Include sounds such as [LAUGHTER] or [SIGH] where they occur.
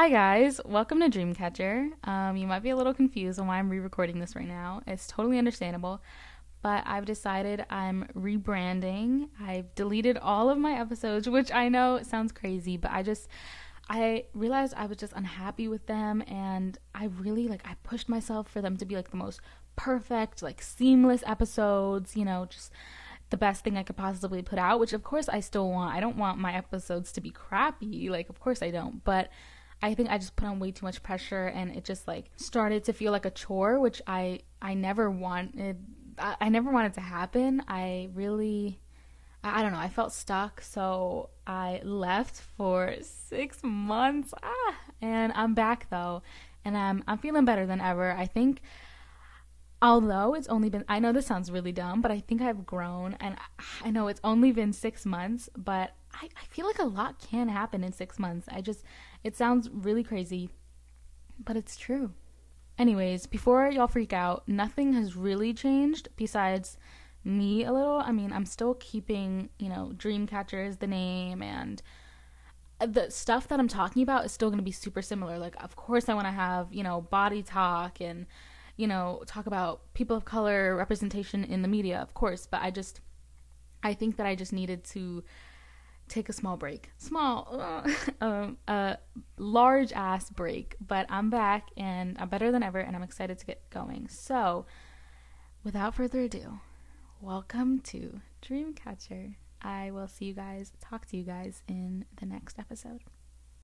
Hi guys, welcome to Dreamcatcher. Um, you might be a little confused on why I'm re-recording this right now. It's totally understandable, but I've decided I'm rebranding. I've deleted all of my episodes, which I know sounds crazy, but I just I realized I was just unhappy with them and I really like I pushed myself for them to be like the most perfect, like seamless episodes, you know, just the best thing I could possibly put out, which of course I still want. I don't want my episodes to be crappy, like of course I don't, but I think I just put on way too much pressure and it just like started to feel like a chore, which I I never wanted I, I never wanted to happen. I really I, I don't know, I felt stuck, so I left for 6 months. Ah, and I'm back though, and I'm I'm feeling better than ever. I think although it's only been I know this sounds really dumb, but I think I've grown and I know it's only been 6 months, but I, I feel like a lot can happen in 6 months. I just it sounds really crazy, but it's true. Anyways, before y'all freak out, nothing has really changed besides me a little. I mean, I'm still keeping, you know, Dreamcatcher is the name and the stuff that I'm talking about is still going to be super similar. Like, of course, I want to have, you know, body talk and, you know, talk about people of color representation in the media, of course. But I just, I think that I just needed to take a small break. Small, uh, [LAUGHS] um, a large ass break, but I'm back and I'm better than ever and I'm excited to get going. So, without further ado, welcome to Dreamcatcher. I will see you guys, talk to you guys in the next episode.